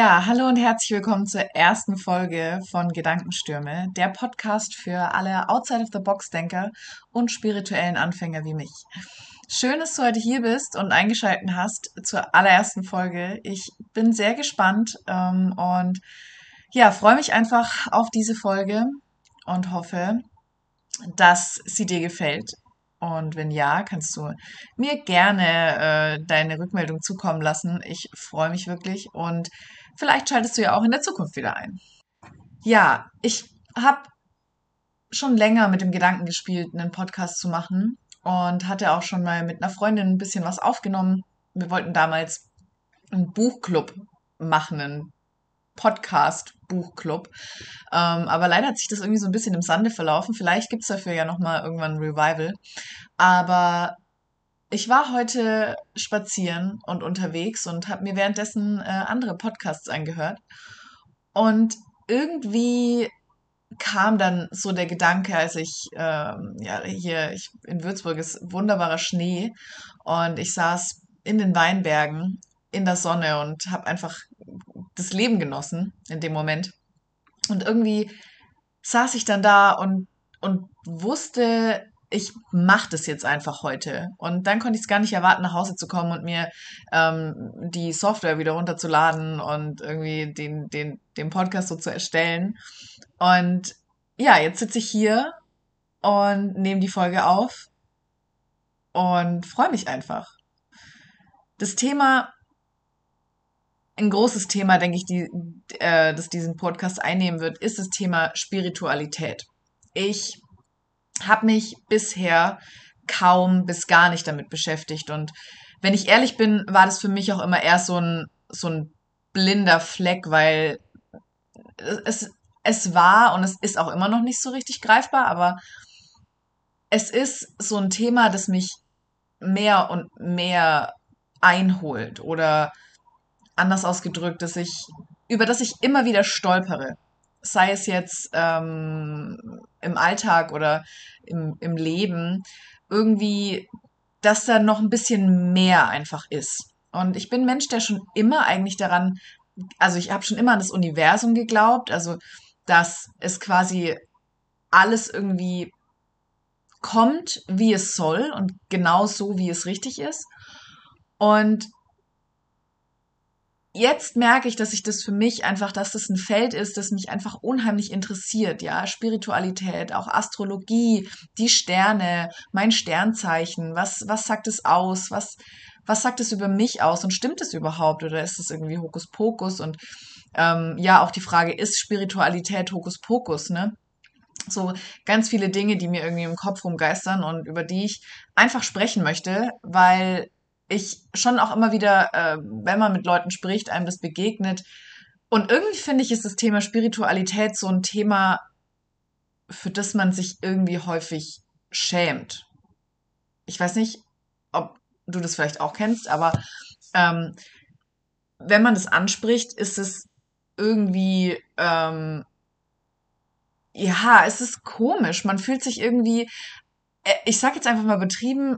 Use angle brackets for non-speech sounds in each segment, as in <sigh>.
Ja, hallo und herzlich willkommen zur ersten Folge von Gedankenstürme, der Podcast für alle Outside of the Box Denker und spirituellen Anfänger wie mich. Schön, dass du heute hier bist und eingeschaltet hast zur allerersten Folge. Ich bin sehr gespannt ähm, und ja, freue mich einfach auf diese Folge und hoffe, dass sie dir gefällt. Und wenn ja, kannst du mir gerne äh, deine Rückmeldung zukommen lassen. Ich freue mich wirklich und vielleicht schaltest du ja auch in der Zukunft wieder ein. Ja, ich habe schon länger mit dem Gedanken gespielt, einen Podcast zu machen und hatte auch schon mal mit einer Freundin ein bisschen was aufgenommen. Wir wollten damals einen Buchclub machen, einen Podcast-Buchclub. Ähm, aber leider hat sich das irgendwie so ein bisschen im Sande verlaufen. Vielleicht gibt es dafür ja nochmal irgendwann ein Revival. Aber ich war heute spazieren und unterwegs und habe mir währenddessen äh, andere Podcasts angehört. Und irgendwie kam dann so der Gedanke, als ich, ähm, ja, hier ich, in Würzburg ist wunderbarer Schnee und ich saß in den Weinbergen in der Sonne und habe einfach das Leben genossen in dem Moment. Und irgendwie saß ich dann da und, und wusste, ich mache das jetzt einfach heute. Und dann konnte ich es gar nicht erwarten, nach Hause zu kommen und mir ähm, die Software wieder runterzuladen und irgendwie den, den, den Podcast so zu erstellen. Und ja, jetzt sitze ich hier und nehme die Folge auf und freue mich einfach. Das Thema ein großes Thema, denke ich, die, äh, das diesen Podcast einnehmen wird, ist das Thema Spiritualität. Ich habe mich bisher kaum bis gar nicht damit beschäftigt und wenn ich ehrlich bin, war das für mich auch immer eher so ein, so ein blinder Fleck, weil es, es war und es ist auch immer noch nicht so richtig greifbar, aber es ist so ein Thema, das mich mehr und mehr einholt oder anders ausgedrückt, dass ich, über das ich immer wieder stolpere. Sei es jetzt ähm, im Alltag oder im, im Leben, irgendwie, dass da noch ein bisschen mehr einfach ist. Und ich bin Mensch, der schon immer eigentlich daran, also ich habe schon immer an das Universum geglaubt, also dass es quasi alles irgendwie kommt, wie es soll und genau so, wie es richtig ist. Und jetzt merke ich, dass ich das für mich einfach, dass das ein Feld ist, das mich einfach unheimlich interessiert, ja, Spiritualität, auch Astrologie, die Sterne, mein Sternzeichen, was, was sagt es aus, was, was sagt es über mich aus? Und stimmt es überhaupt oder ist es irgendwie Hokuspokus? Und ähm, ja, auch die Frage, ist Spiritualität Hokuspokus, ne? So ganz viele Dinge, die mir irgendwie im Kopf rumgeistern und über die ich einfach sprechen möchte, weil ich schon auch immer wieder, äh, wenn man mit Leuten spricht, einem das begegnet. Und irgendwie finde ich, ist das Thema Spiritualität so ein Thema, für das man sich irgendwie häufig schämt. Ich weiß nicht, ob du das vielleicht auch kennst, aber ähm, wenn man das anspricht, ist es irgendwie, ähm, ja, es ist komisch. Man fühlt sich irgendwie, äh, ich sag jetzt einfach mal betrieben,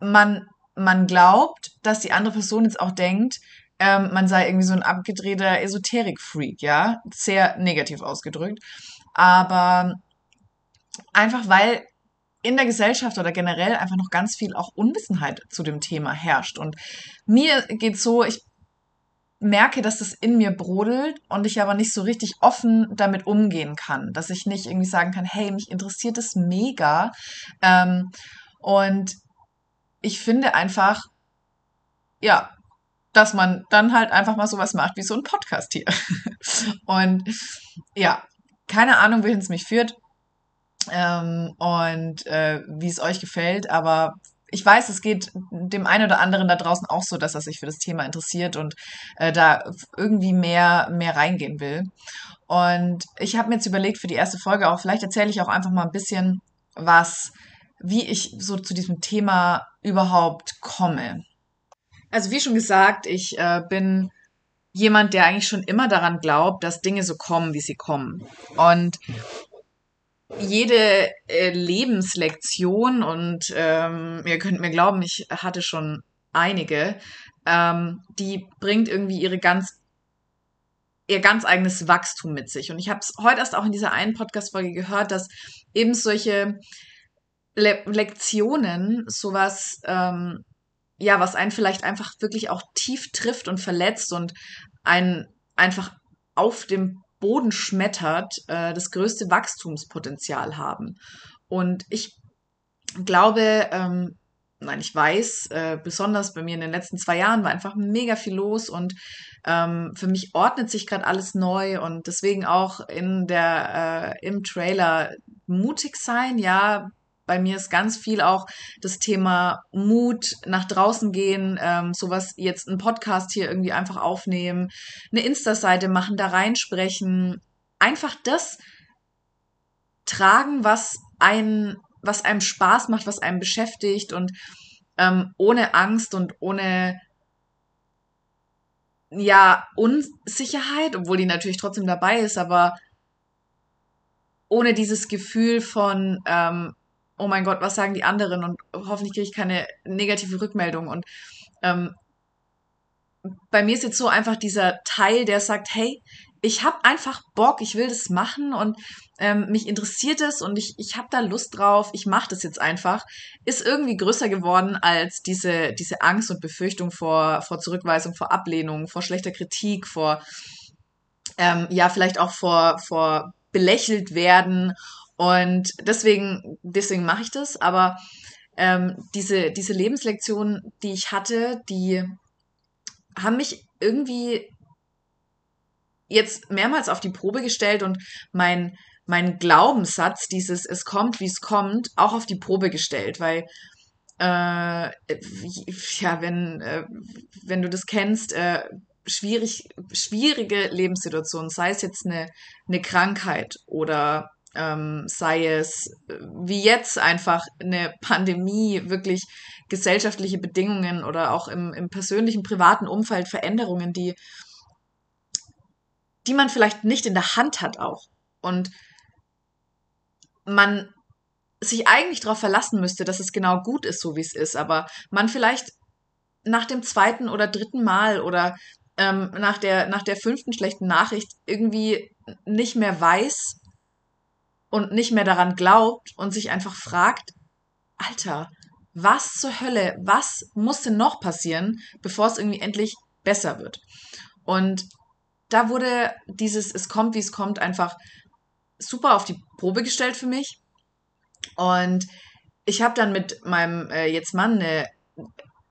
man man glaubt, dass die andere Person jetzt auch denkt, ähm, man sei irgendwie so ein abgedrehter Esoterik-Freak, ja, sehr negativ ausgedrückt. Aber einfach weil in der Gesellschaft oder generell einfach noch ganz viel auch Unwissenheit zu dem Thema herrscht. Und mir geht's so, ich merke, dass das in mir brodelt und ich aber nicht so richtig offen damit umgehen kann. Dass ich nicht irgendwie sagen kann, hey, mich interessiert das mega. Ähm, und ich finde einfach, ja, dass man dann halt einfach mal sowas macht wie so ein Podcast hier. <laughs> und ja, keine Ahnung, wohin es mich führt ähm, und äh, wie es euch gefällt, aber ich weiß, es geht dem einen oder anderen da draußen auch so, dass er sich für das Thema interessiert und äh, da irgendwie mehr, mehr reingehen will. Und ich habe mir jetzt überlegt für die erste Folge auch, vielleicht erzähle ich auch einfach mal ein bisschen, was wie ich so zu diesem Thema überhaupt komme. Also wie schon gesagt, ich äh, bin jemand, der eigentlich schon immer daran glaubt, dass Dinge so kommen, wie sie kommen. Und jede äh, Lebenslektion, und ähm, ihr könnt mir glauben, ich hatte schon einige, ähm, die bringt irgendwie ihre ganz ihr ganz eigenes Wachstum mit sich. Und ich habe es heute erst auch in dieser einen Podcast-Folge gehört, dass eben solche Le Lektionen, sowas, ähm, ja, was einen vielleicht einfach wirklich auch tief trifft und verletzt und einen einfach auf dem Boden schmettert, äh, das größte Wachstumspotenzial haben. Und ich glaube, ähm, nein, ich weiß, äh, besonders bei mir in den letzten zwei Jahren war einfach mega viel los und ähm, für mich ordnet sich gerade alles neu und deswegen auch in der äh, im Trailer mutig sein, ja. Bei mir ist ganz viel auch das Thema Mut, nach draußen gehen, ähm, sowas jetzt einen Podcast hier irgendwie einfach aufnehmen, eine Insta-Seite machen, da reinsprechen, einfach das tragen, was einen was einem Spaß macht, was einem beschäftigt und ähm, ohne Angst und ohne ja Unsicherheit, obwohl die natürlich trotzdem dabei ist, aber ohne dieses Gefühl von ähm, oh mein Gott, was sagen die anderen und hoffentlich kriege ich keine negative Rückmeldung und ähm, bei mir ist jetzt so einfach dieser Teil, der sagt, hey, ich habe einfach Bock, ich will das machen und ähm, mich interessiert es und ich, ich habe da Lust drauf, ich mache das jetzt einfach, ist irgendwie größer geworden als diese, diese Angst und Befürchtung vor, vor Zurückweisung, vor Ablehnung, vor schlechter Kritik, vor, ähm, ja, vielleicht auch vor, vor belächelt werden. Und deswegen, deswegen mache ich das. Aber ähm, diese, diese Lebenslektionen, die ich hatte, die haben mich irgendwie jetzt mehrmals auf die Probe gestellt und mein, mein Glaubenssatz, dieses es kommt, wie es kommt, auch auf die Probe gestellt, weil äh, ja, wenn, äh, wenn du das kennst, äh, schwierig, schwierige Lebenssituationen, sei es jetzt eine, eine Krankheit oder ähm, sei es äh, wie jetzt einfach eine Pandemie, wirklich gesellschaftliche Bedingungen oder auch im, im persönlichen, privaten Umfeld Veränderungen, die die man vielleicht nicht in der Hand hat auch. Und man sich eigentlich darauf verlassen müsste, dass es genau gut ist, so wie es ist, aber man vielleicht nach dem zweiten oder dritten Mal oder ähm, nach, der, nach der fünften schlechten Nachricht irgendwie nicht mehr weiß und nicht mehr daran glaubt und sich einfach fragt, Alter, was zur Hölle, was muss denn noch passieren, bevor es irgendwie endlich besser wird? Und da wurde dieses Es kommt, wie es kommt, einfach super auf die Probe gestellt für mich. Und ich habe dann mit meinem äh, jetzt Mann eine,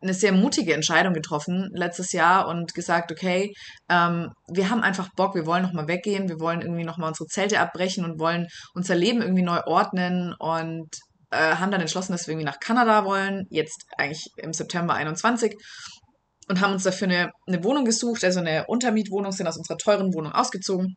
eine sehr mutige Entscheidung getroffen letztes Jahr und gesagt, okay, ähm, wir haben einfach Bock, wir wollen nochmal weggehen, wir wollen irgendwie nochmal unsere Zelte abbrechen und wollen unser Leben irgendwie neu ordnen und äh, haben dann entschlossen, dass wir irgendwie nach Kanada wollen, jetzt eigentlich im September 21 und haben uns dafür eine, eine Wohnung gesucht, also eine Untermietwohnung, sind aus unserer teuren Wohnung ausgezogen.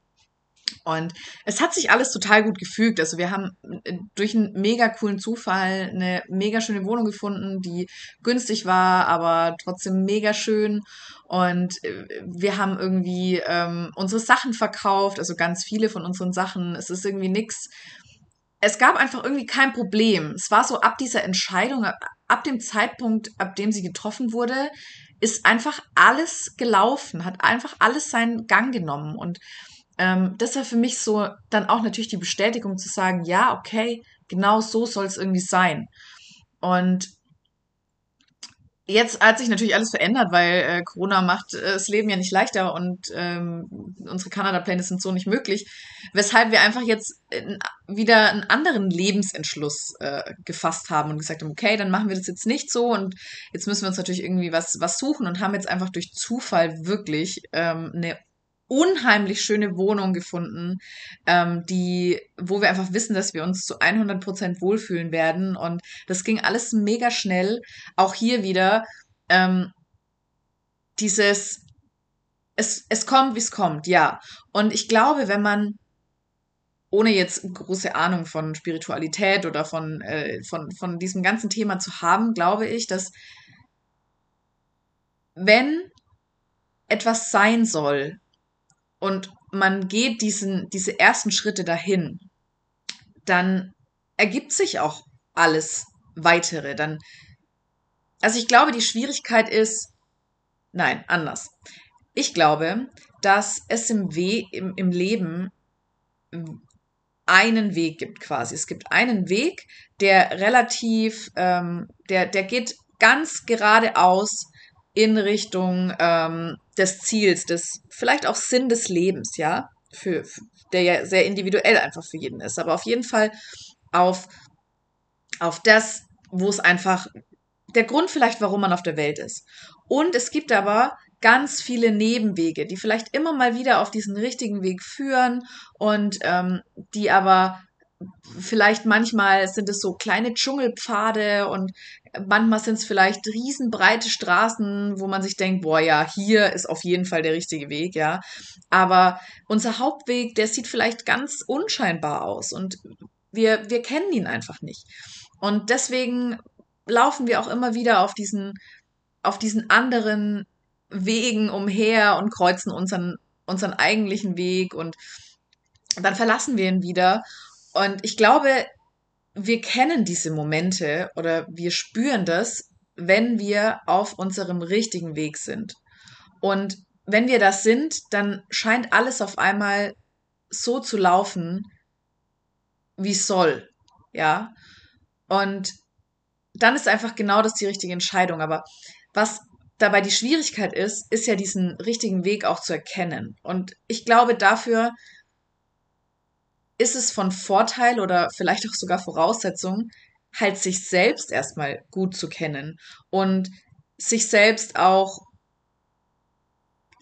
Und es hat sich alles total gut gefügt. Also wir haben äh, durch einen mega coolen Zufall eine mega schöne Wohnung gefunden, die günstig war, aber trotzdem mega schön. Und äh, wir haben irgendwie ähm, unsere Sachen verkauft, also ganz viele von unseren Sachen. Es ist irgendwie nichts. Es gab einfach irgendwie kein Problem. Es war so ab dieser Entscheidung, ab dem Zeitpunkt, ab dem sie getroffen wurde, ist einfach alles gelaufen, hat einfach alles seinen Gang genommen. Und ähm, das war für mich so dann auch natürlich die Bestätigung zu sagen, ja, okay, genau so soll es irgendwie sein. Und Jetzt hat sich natürlich alles verändert, weil äh, Corona macht äh, das Leben ja nicht leichter und ähm, unsere Kanada-Pläne sind so nicht möglich, weshalb wir einfach jetzt in, wieder einen anderen Lebensentschluss äh, gefasst haben und gesagt haben, okay, dann machen wir das jetzt nicht so und jetzt müssen wir uns natürlich irgendwie was, was suchen und haben jetzt einfach durch Zufall wirklich ähm, eine unheimlich schöne Wohnung gefunden, ähm, die, wo wir einfach wissen, dass wir uns zu 100 Prozent wohlfühlen werden. Und das ging alles mega schnell. Auch hier wieder ähm, dieses, es, es kommt, wie es kommt, ja. Und ich glaube, wenn man ohne jetzt große Ahnung von Spiritualität oder von, äh, von, von diesem ganzen Thema zu haben, glaube ich, dass wenn etwas sein soll, und man geht diesen, diese ersten Schritte dahin, dann ergibt sich auch alles weitere. Dann, also ich glaube, die Schwierigkeit ist, nein, anders. ich glaube, dass es im, We im, im Leben einen Weg gibt quasi. Es gibt einen Weg, der relativ, ähm, der, der geht ganz geradeaus in Richtung ähm, des Ziels, des vielleicht auch Sinn des Lebens, ja, für, der ja sehr individuell einfach für jeden ist, aber auf jeden Fall auf, auf das, wo es einfach der Grund vielleicht, warum man auf der Welt ist. Und es gibt aber ganz viele Nebenwege, die vielleicht immer mal wieder auf diesen richtigen Weg führen und ähm, die aber vielleicht manchmal sind es so kleine Dschungelpfade und manchmal sind es vielleicht riesenbreite Straßen, wo man sich denkt, boah, ja, hier ist auf jeden Fall der richtige Weg, ja. Aber unser Hauptweg, der sieht vielleicht ganz unscheinbar aus und wir, wir kennen ihn einfach nicht. Und deswegen laufen wir auch immer wieder auf diesen, auf diesen anderen Wegen umher und kreuzen unseren, unseren eigentlichen Weg und dann verlassen wir ihn wieder. Und ich glaube, wir kennen diese Momente oder wir spüren das, wenn wir auf unserem richtigen Weg sind. Und wenn wir das sind, dann scheint alles auf einmal so zu laufen, wie soll. Ja. Und dann ist einfach genau das die richtige Entscheidung. Aber was dabei die Schwierigkeit ist, ist ja diesen richtigen Weg auch zu erkennen. Und ich glaube, dafür ist es von Vorteil oder vielleicht auch sogar Voraussetzung, halt sich selbst erstmal gut zu kennen und sich selbst auch,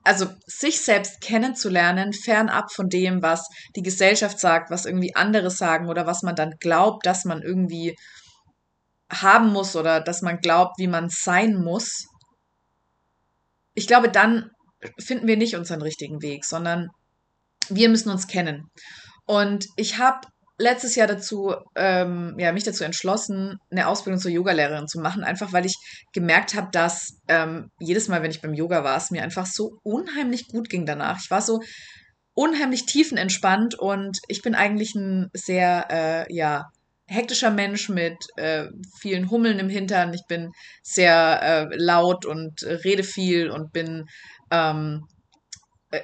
also sich selbst kennenzulernen, fernab von dem, was die Gesellschaft sagt, was irgendwie andere sagen oder was man dann glaubt, dass man irgendwie haben muss oder dass man glaubt, wie man sein muss, ich glaube, dann finden wir nicht unseren richtigen Weg, sondern wir müssen uns kennen. Und ich habe letztes Jahr dazu, ähm, ja, mich dazu entschlossen, eine Ausbildung zur Yogalehrerin zu machen, einfach weil ich gemerkt habe, dass ähm, jedes Mal, wenn ich beim Yoga war, es mir einfach so unheimlich gut ging danach. Ich war so unheimlich tiefenentspannt und ich bin eigentlich ein sehr, äh, ja, hektischer Mensch mit äh, vielen Hummeln im Hintern. Ich bin sehr äh, laut und rede viel und bin ähm, äh,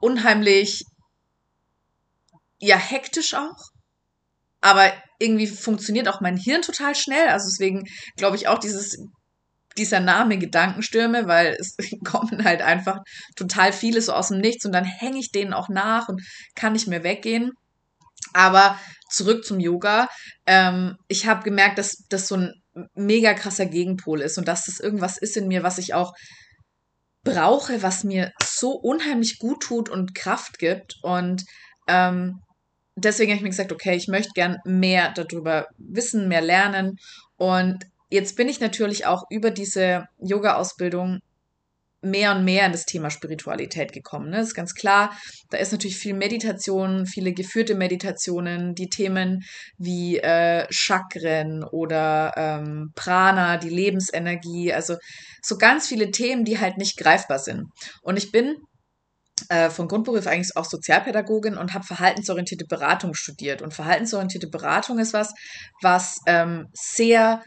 unheimlich, ja, hektisch auch. Aber irgendwie funktioniert auch mein Hirn total schnell. Also deswegen glaube ich auch dieses, dieser Name Gedankenstürme, weil es <laughs> kommen halt einfach total viele so aus dem Nichts und dann hänge ich denen auch nach und kann nicht mehr weggehen. Aber zurück zum Yoga. Ähm, ich habe gemerkt, dass das so ein mega krasser Gegenpol ist und dass das irgendwas ist in mir, was ich auch brauche, was mir so unheimlich gut tut und Kraft gibt. Und ähm, deswegen habe ich mir gesagt, okay, ich möchte gern mehr darüber wissen, mehr lernen. Und jetzt bin ich natürlich auch über diese Yoga-Ausbildung mehr und mehr in das Thema Spiritualität gekommen. Ne? Das ist ganz klar. Da ist natürlich viel Meditation, viele geführte Meditationen, die Themen wie äh, Chakren oder ähm, Prana, die Lebensenergie, also so ganz viele Themen, die halt nicht greifbar sind. Und ich bin von Grundberuf eigentlich auch Sozialpädagogin und habe verhaltensorientierte Beratung studiert. Und verhaltensorientierte Beratung ist was, was ähm, sehr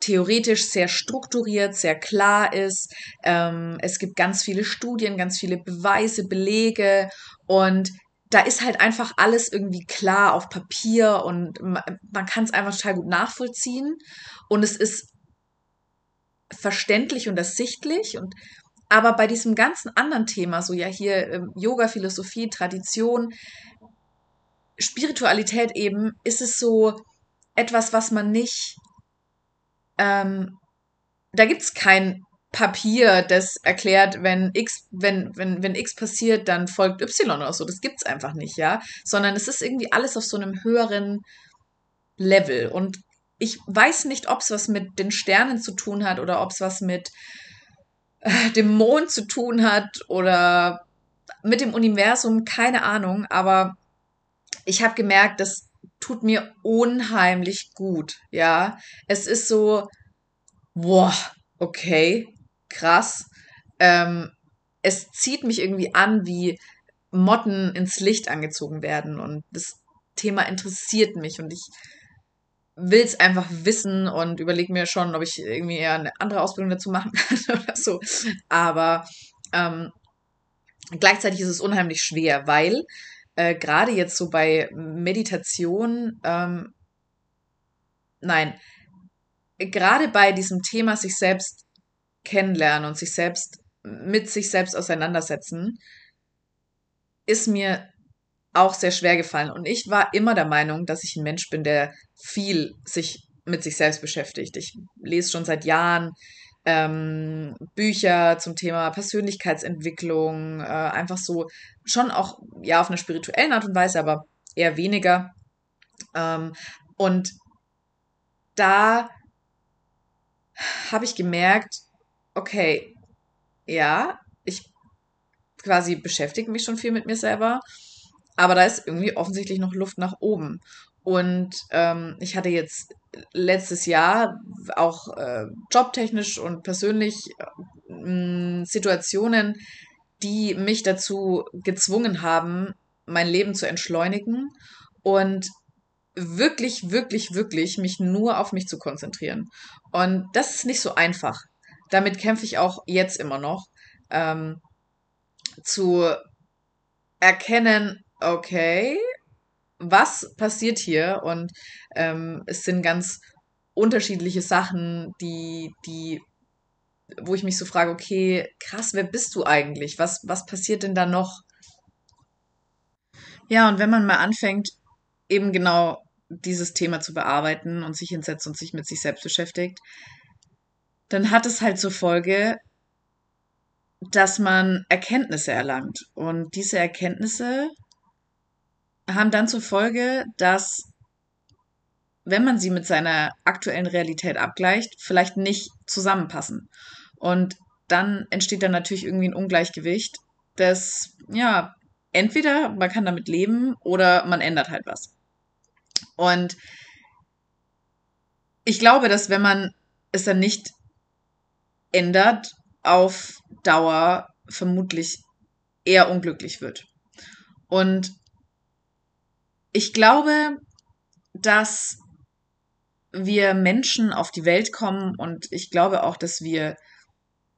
theoretisch sehr strukturiert, sehr klar ist. Ähm, es gibt ganz viele Studien, ganz viele Beweise, Belege und da ist halt einfach alles irgendwie klar auf Papier und man, man kann es einfach total gut nachvollziehen und es ist verständlich und ersichtlich und aber bei diesem ganzen anderen Thema, so ja hier ähm, Yoga, Philosophie, Tradition, Spiritualität eben, ist es so etwas, was man nicht ähm, da gibt's kein Papier, das erklärt, wenn X, wenn, wenn, wenn X passiert, dann folgt Y oder so. Das gibt's einfach nicht, ja. Sondern es ist irgendwie alles auf so einem höheren Level. Und ich weiß nicht, ob es was mit den Sternen zu tun hat oder ob es was mit <laughs> dem Mond zu tun hat oder mit dem Universum, keine Ahnung. Aber ich habe gemerkt, dass tut mir unheimlich gut, ja. Es ist so, boah, okay, krass. Ähm, es zieht mich irgendwie an, wie Motten ins Licht angezogen werden und das Thema interessiert mich und ich will es einfach wissen und überlege mir schon, ob ich irgendwie eher eine andere Ausbildung dazu machen <laughs> kann oder so. Aber ähm, Gleichzeitig ist es unheimlich schwer, weil äh, gerade jetzt so bei Meditation, ähm, nein, gerade bei diesem Thema sich selbst kennenlernen und sich selbst mit sich selbst auseinandersetzen, ist mir auch sehr schwer gefallen. Und ich war immer der Meinung, dass ich ein Mensch bin, der viel sich mit sich selbst beschäftigt. Ich lese schon seit Jahren ähm, Bücher zum Thema Persönlichkeitsentwicklung, äh, einfach so schon auch ja auf einer spirituellen Art und Weise, aber eher weniger. Ähm, und da habe ich gemerkt, okay, ja, ich quasi beschäftige mich schon viel mit mir selber, aber da ist irgendwie offensichtlich noch Luft nach oben. Und ähm, ich hatte jetzt letztes Jahr auch äh, jobtechnisch und persönlich äh, Situationen, die mich dazu gezwungen haben, mein Leben zu entschleunigen und wirklich, wirklich, wirklich mich nur auf mich zu konzentrieren. Und das ist nicht so einfach. Damit kämpfe ich auch jetzt immer noch. Ähm, zu erkennen, okay, was passiert hier? Und ähm, es sind ganz unterschiedliche Sachen, die, die, wo ich mich so frage, okay, krass, wer bist du eigentlich? Was, was passiert denn da noch? Ja, und wenn man mal anfängt, eben genau dieses Thema zu bearbeiten und sich hinsetzt und sich mit sich selbst beschäftigt, dann hat es halt zur Folge, dass man Erkenntnisse erlangt. Und diese Erkenntnisse haben dann zur Folge, dass wenn man sie mit seiner aktuellen Realität abgleicht, vielleicht nicht zusammenpassen. Und dann entsteht dann natürlich irgendwie ein Ungleichgewicht, das, ja, entweder man kann damit leben oder man ändert halt was. Und ich glaube, dass wenn man es dann nicht ändert, auf Dauer vermutlich eher unglücklich wird. Und ich glaube, dass wir Menschen auf die Welt kommen und ich glaube auch, dass wir,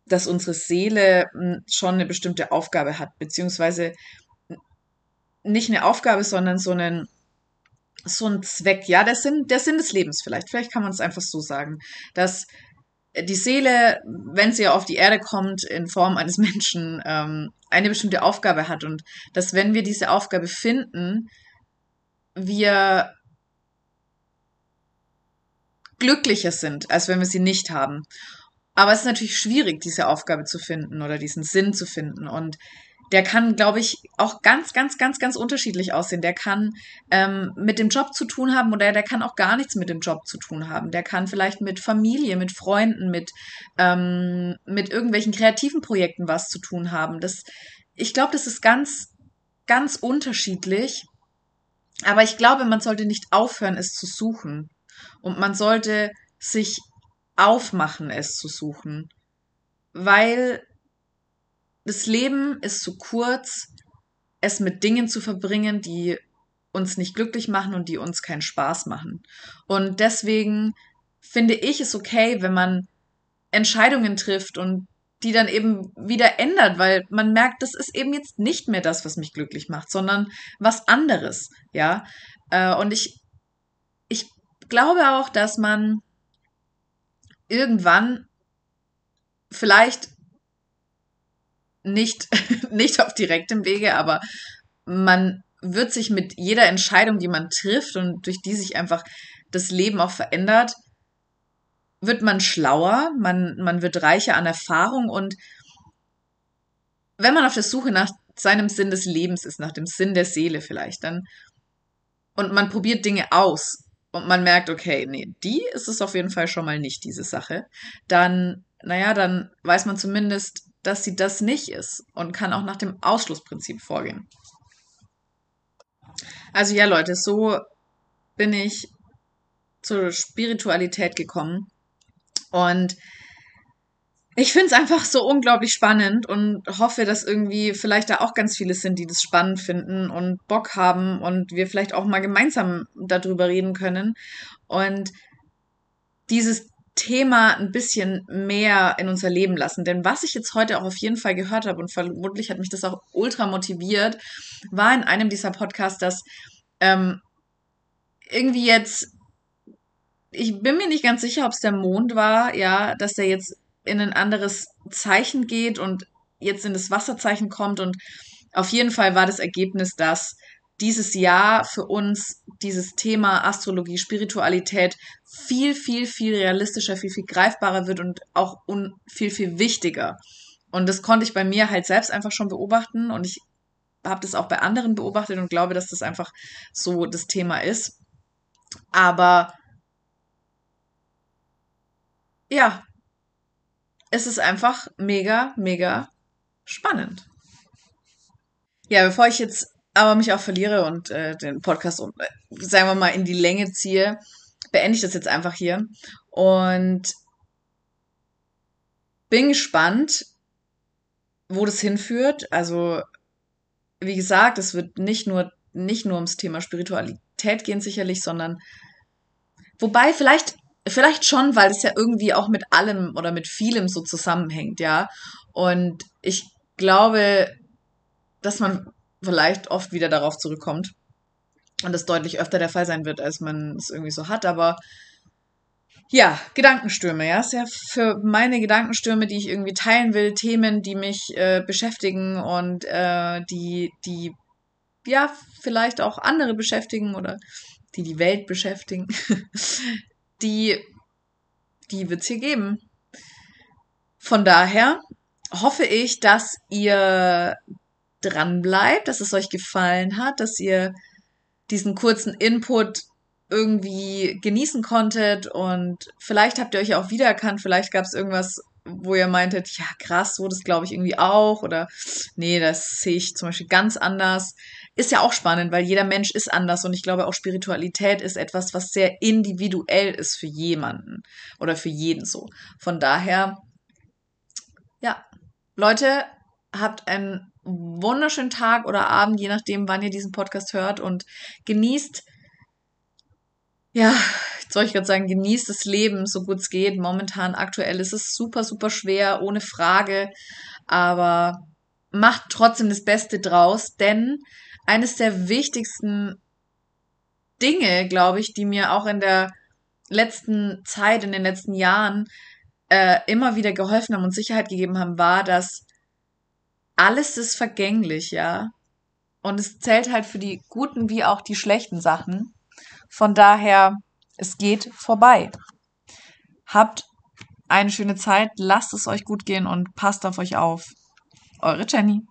dass unsere Seele hm, schon eine bestimmte Aufgabe hat, beziehungsweise nicht eine Aufgabe, sondern so einen, so ein Zweck, ja, der Sinn, der Sinn des Lebens vielleicht. Vielleicht kann man es einfach so sagen, dass die Seele, wenn sie auf die Erde kommt in Form eines <laughs> Menschen, ähm, eine bestimmte Aufgabe hat und dass wenn wir diese Aufgabe finden, wir glücklicher sind, als wenn wir sie nicht haben. Aber es ist natürlich schwierig, diese Aufgabe zu finden oder diesen Sinn zu finden. Und der kann, glaube ich, auch ganz, ganz, ganz, ganz unterschiedlich aussehen. Der kann ähm, mit dem Job zu tun haben oder der kann auch gar nichts mit dem Job zu tun haben. Der kann vielleicht mit Familie, mit Freunden, mit, ähm, mit irgendwelchen kreativen Projekten was zu tun haben. Das, ich glaube, das ist ganz, ganz unterschiedlich. Aber ich glaube, man sollte nicht aufhören, es zu suchen. Und man sollte sich aufmachen, es zu suchen. Weil das Leben ist zu kurz, es mit Dingen zu verbringen, die uns nicht glücklich machen und die uns keinen Spaß machen. Und deswegen finde ich es okay, wenn man Entscheidungen trifft und die dann eben wieder ändert, weil man merkt, das ist eben jetzt nicht mehr das, was mich glücklich macht, sondern was anderes, ja. Äh, und ich, ich glaube auch, dass man irgendwann vielleicht nicht, <laughs> nicht auf direktem Wege, aber man wird sich mit jeder Entscheidung, die man trifft und durch die sich einfach das Leben auch verändert, wird man schlauer, man, man wird reicher an Erfahrung und wenn man auf der Suche nach seinem Sinn des Lebens ist, nach dem Sinn der Seele vielleicht, dann und man probiert Dinge aus und man merkt, okay, nee, die ist es auf jeden Fall schon mal nicht, diese Sache, dann, naja, dann weiß man zumindest, dass sie das nicht ist und kann auch nach dem Ausschlussprinzip vorgehen. Also ja, Leute, so bin ich zur Spiritualität gekommen und ich finde es einfach so unglaublich spannend und hoffe, dass irgendwie vielleicht da auch ganz viele sind, die das spannend finden und Bock haben und wir vielleicht auch mal gemeinsam darüber reden können. Und dieses Thema ein bisschen mehr in unser Leben lassen. Denn was ich jetzt heute auch auf jeden Fall gehört habe und vermutlich hat mich das auch ultra motiviert, war in einem dieser Podcasts, dass ähm, irgendwie jetzt, ich bin mir nicht ganz sicher, ob es der Mond war, ja, dass der jetzt in ein anderes Zeichen geht und jetzt in das Wasserzeichen kommt. Und auf jeden Fall war das Ergebnis, dass dieses Jahr für uns dieses Thema Astrologie, Spiritualität viel, viel, viel realistischer, viel, viel greifbarer wird und auch viel, viel wichtiger. Und das konnte ich bei mir halt selbst einfach schon beobachten und ich habe das auch bei anderen beobachtet und glaube, dass das einfach so das Thema ist. Aber ja, es ist einfach mega, mega spannend. Ja, bevor ich jetzt aber mich auch verliere und äh, den Podcast, äh, sagen wir mal, in die Länge ziehe, beende ich das jetzt einfach hier und bin gespannt, wo das hinführt. Also, wie gesagt, es wird nicht nur, nicht nur ums Thema Spiritualität gehen, sicherlich, sondern wobei vielleicht, vielleicht schon, weil es ja irgendwie auch mit allem oder mit vielem so zusammenhängt, ja. Und ich glaube, dass man vielleicht oft wieder darauf zurückkommt und das deutlich öfter der Fall sein wird, als man es irgendwie so hat. Aber ja, Gedankenstürme, ja, ist ja für meine Gedankenstürme, die ich irgendwie teilen will, Themen, die mich äh, beschäftigen und äh, die, die, ja, vielleicht auch andere beschäftigen oder die die Welt beschäftigen, <laughs> die, die wird's hier geben. Von daher hoffe ich, dass ihr dran bleibt, dass es euch gefallen hat, dass ihr diesen kurzen Input irgendwie genießen konntet und vielleicht habt ihr euch auch wiedererkannt, vielleicht gab es irgendwas, wo ihr meintet, ja krass, so das glaube ich irgendwie auch oder nee, das sehe ich zum Beispiel ganz anders. Ist ja auch spannend, weil jeder Mensch ist anders und ich glaube auch Spiritualität ist etwas, was sehr individuell ist für jemanden oder für jeden so. Von daher, ja, Leute, habt einen wunderschönen Tag oder Abend, je nachdem, wann ihr diesen Podcast hört und genießt, ja, soll ich gerade sagen, genießt das Leben, so gut es geht. Momentan aktuell ist es super, super schwer, ohne Frage, aber macht trotzdem das Beste draus, denn eines der wichtigsten Dinge, glaube ich, die mir auch in der letzten Zeit, in den letzten Jahren äh, immer wieder geholfen haben und Sicherheit gegeben haben, war, dass alles ist vergänglich, ja. Und es zählt halt für die guten wie auch die schlechten Sachen. Von daher, es geht vorbei. Habt eine schöne Zeit, lasst es euch gut gehen und passt auf euch auf. Eure Jenny.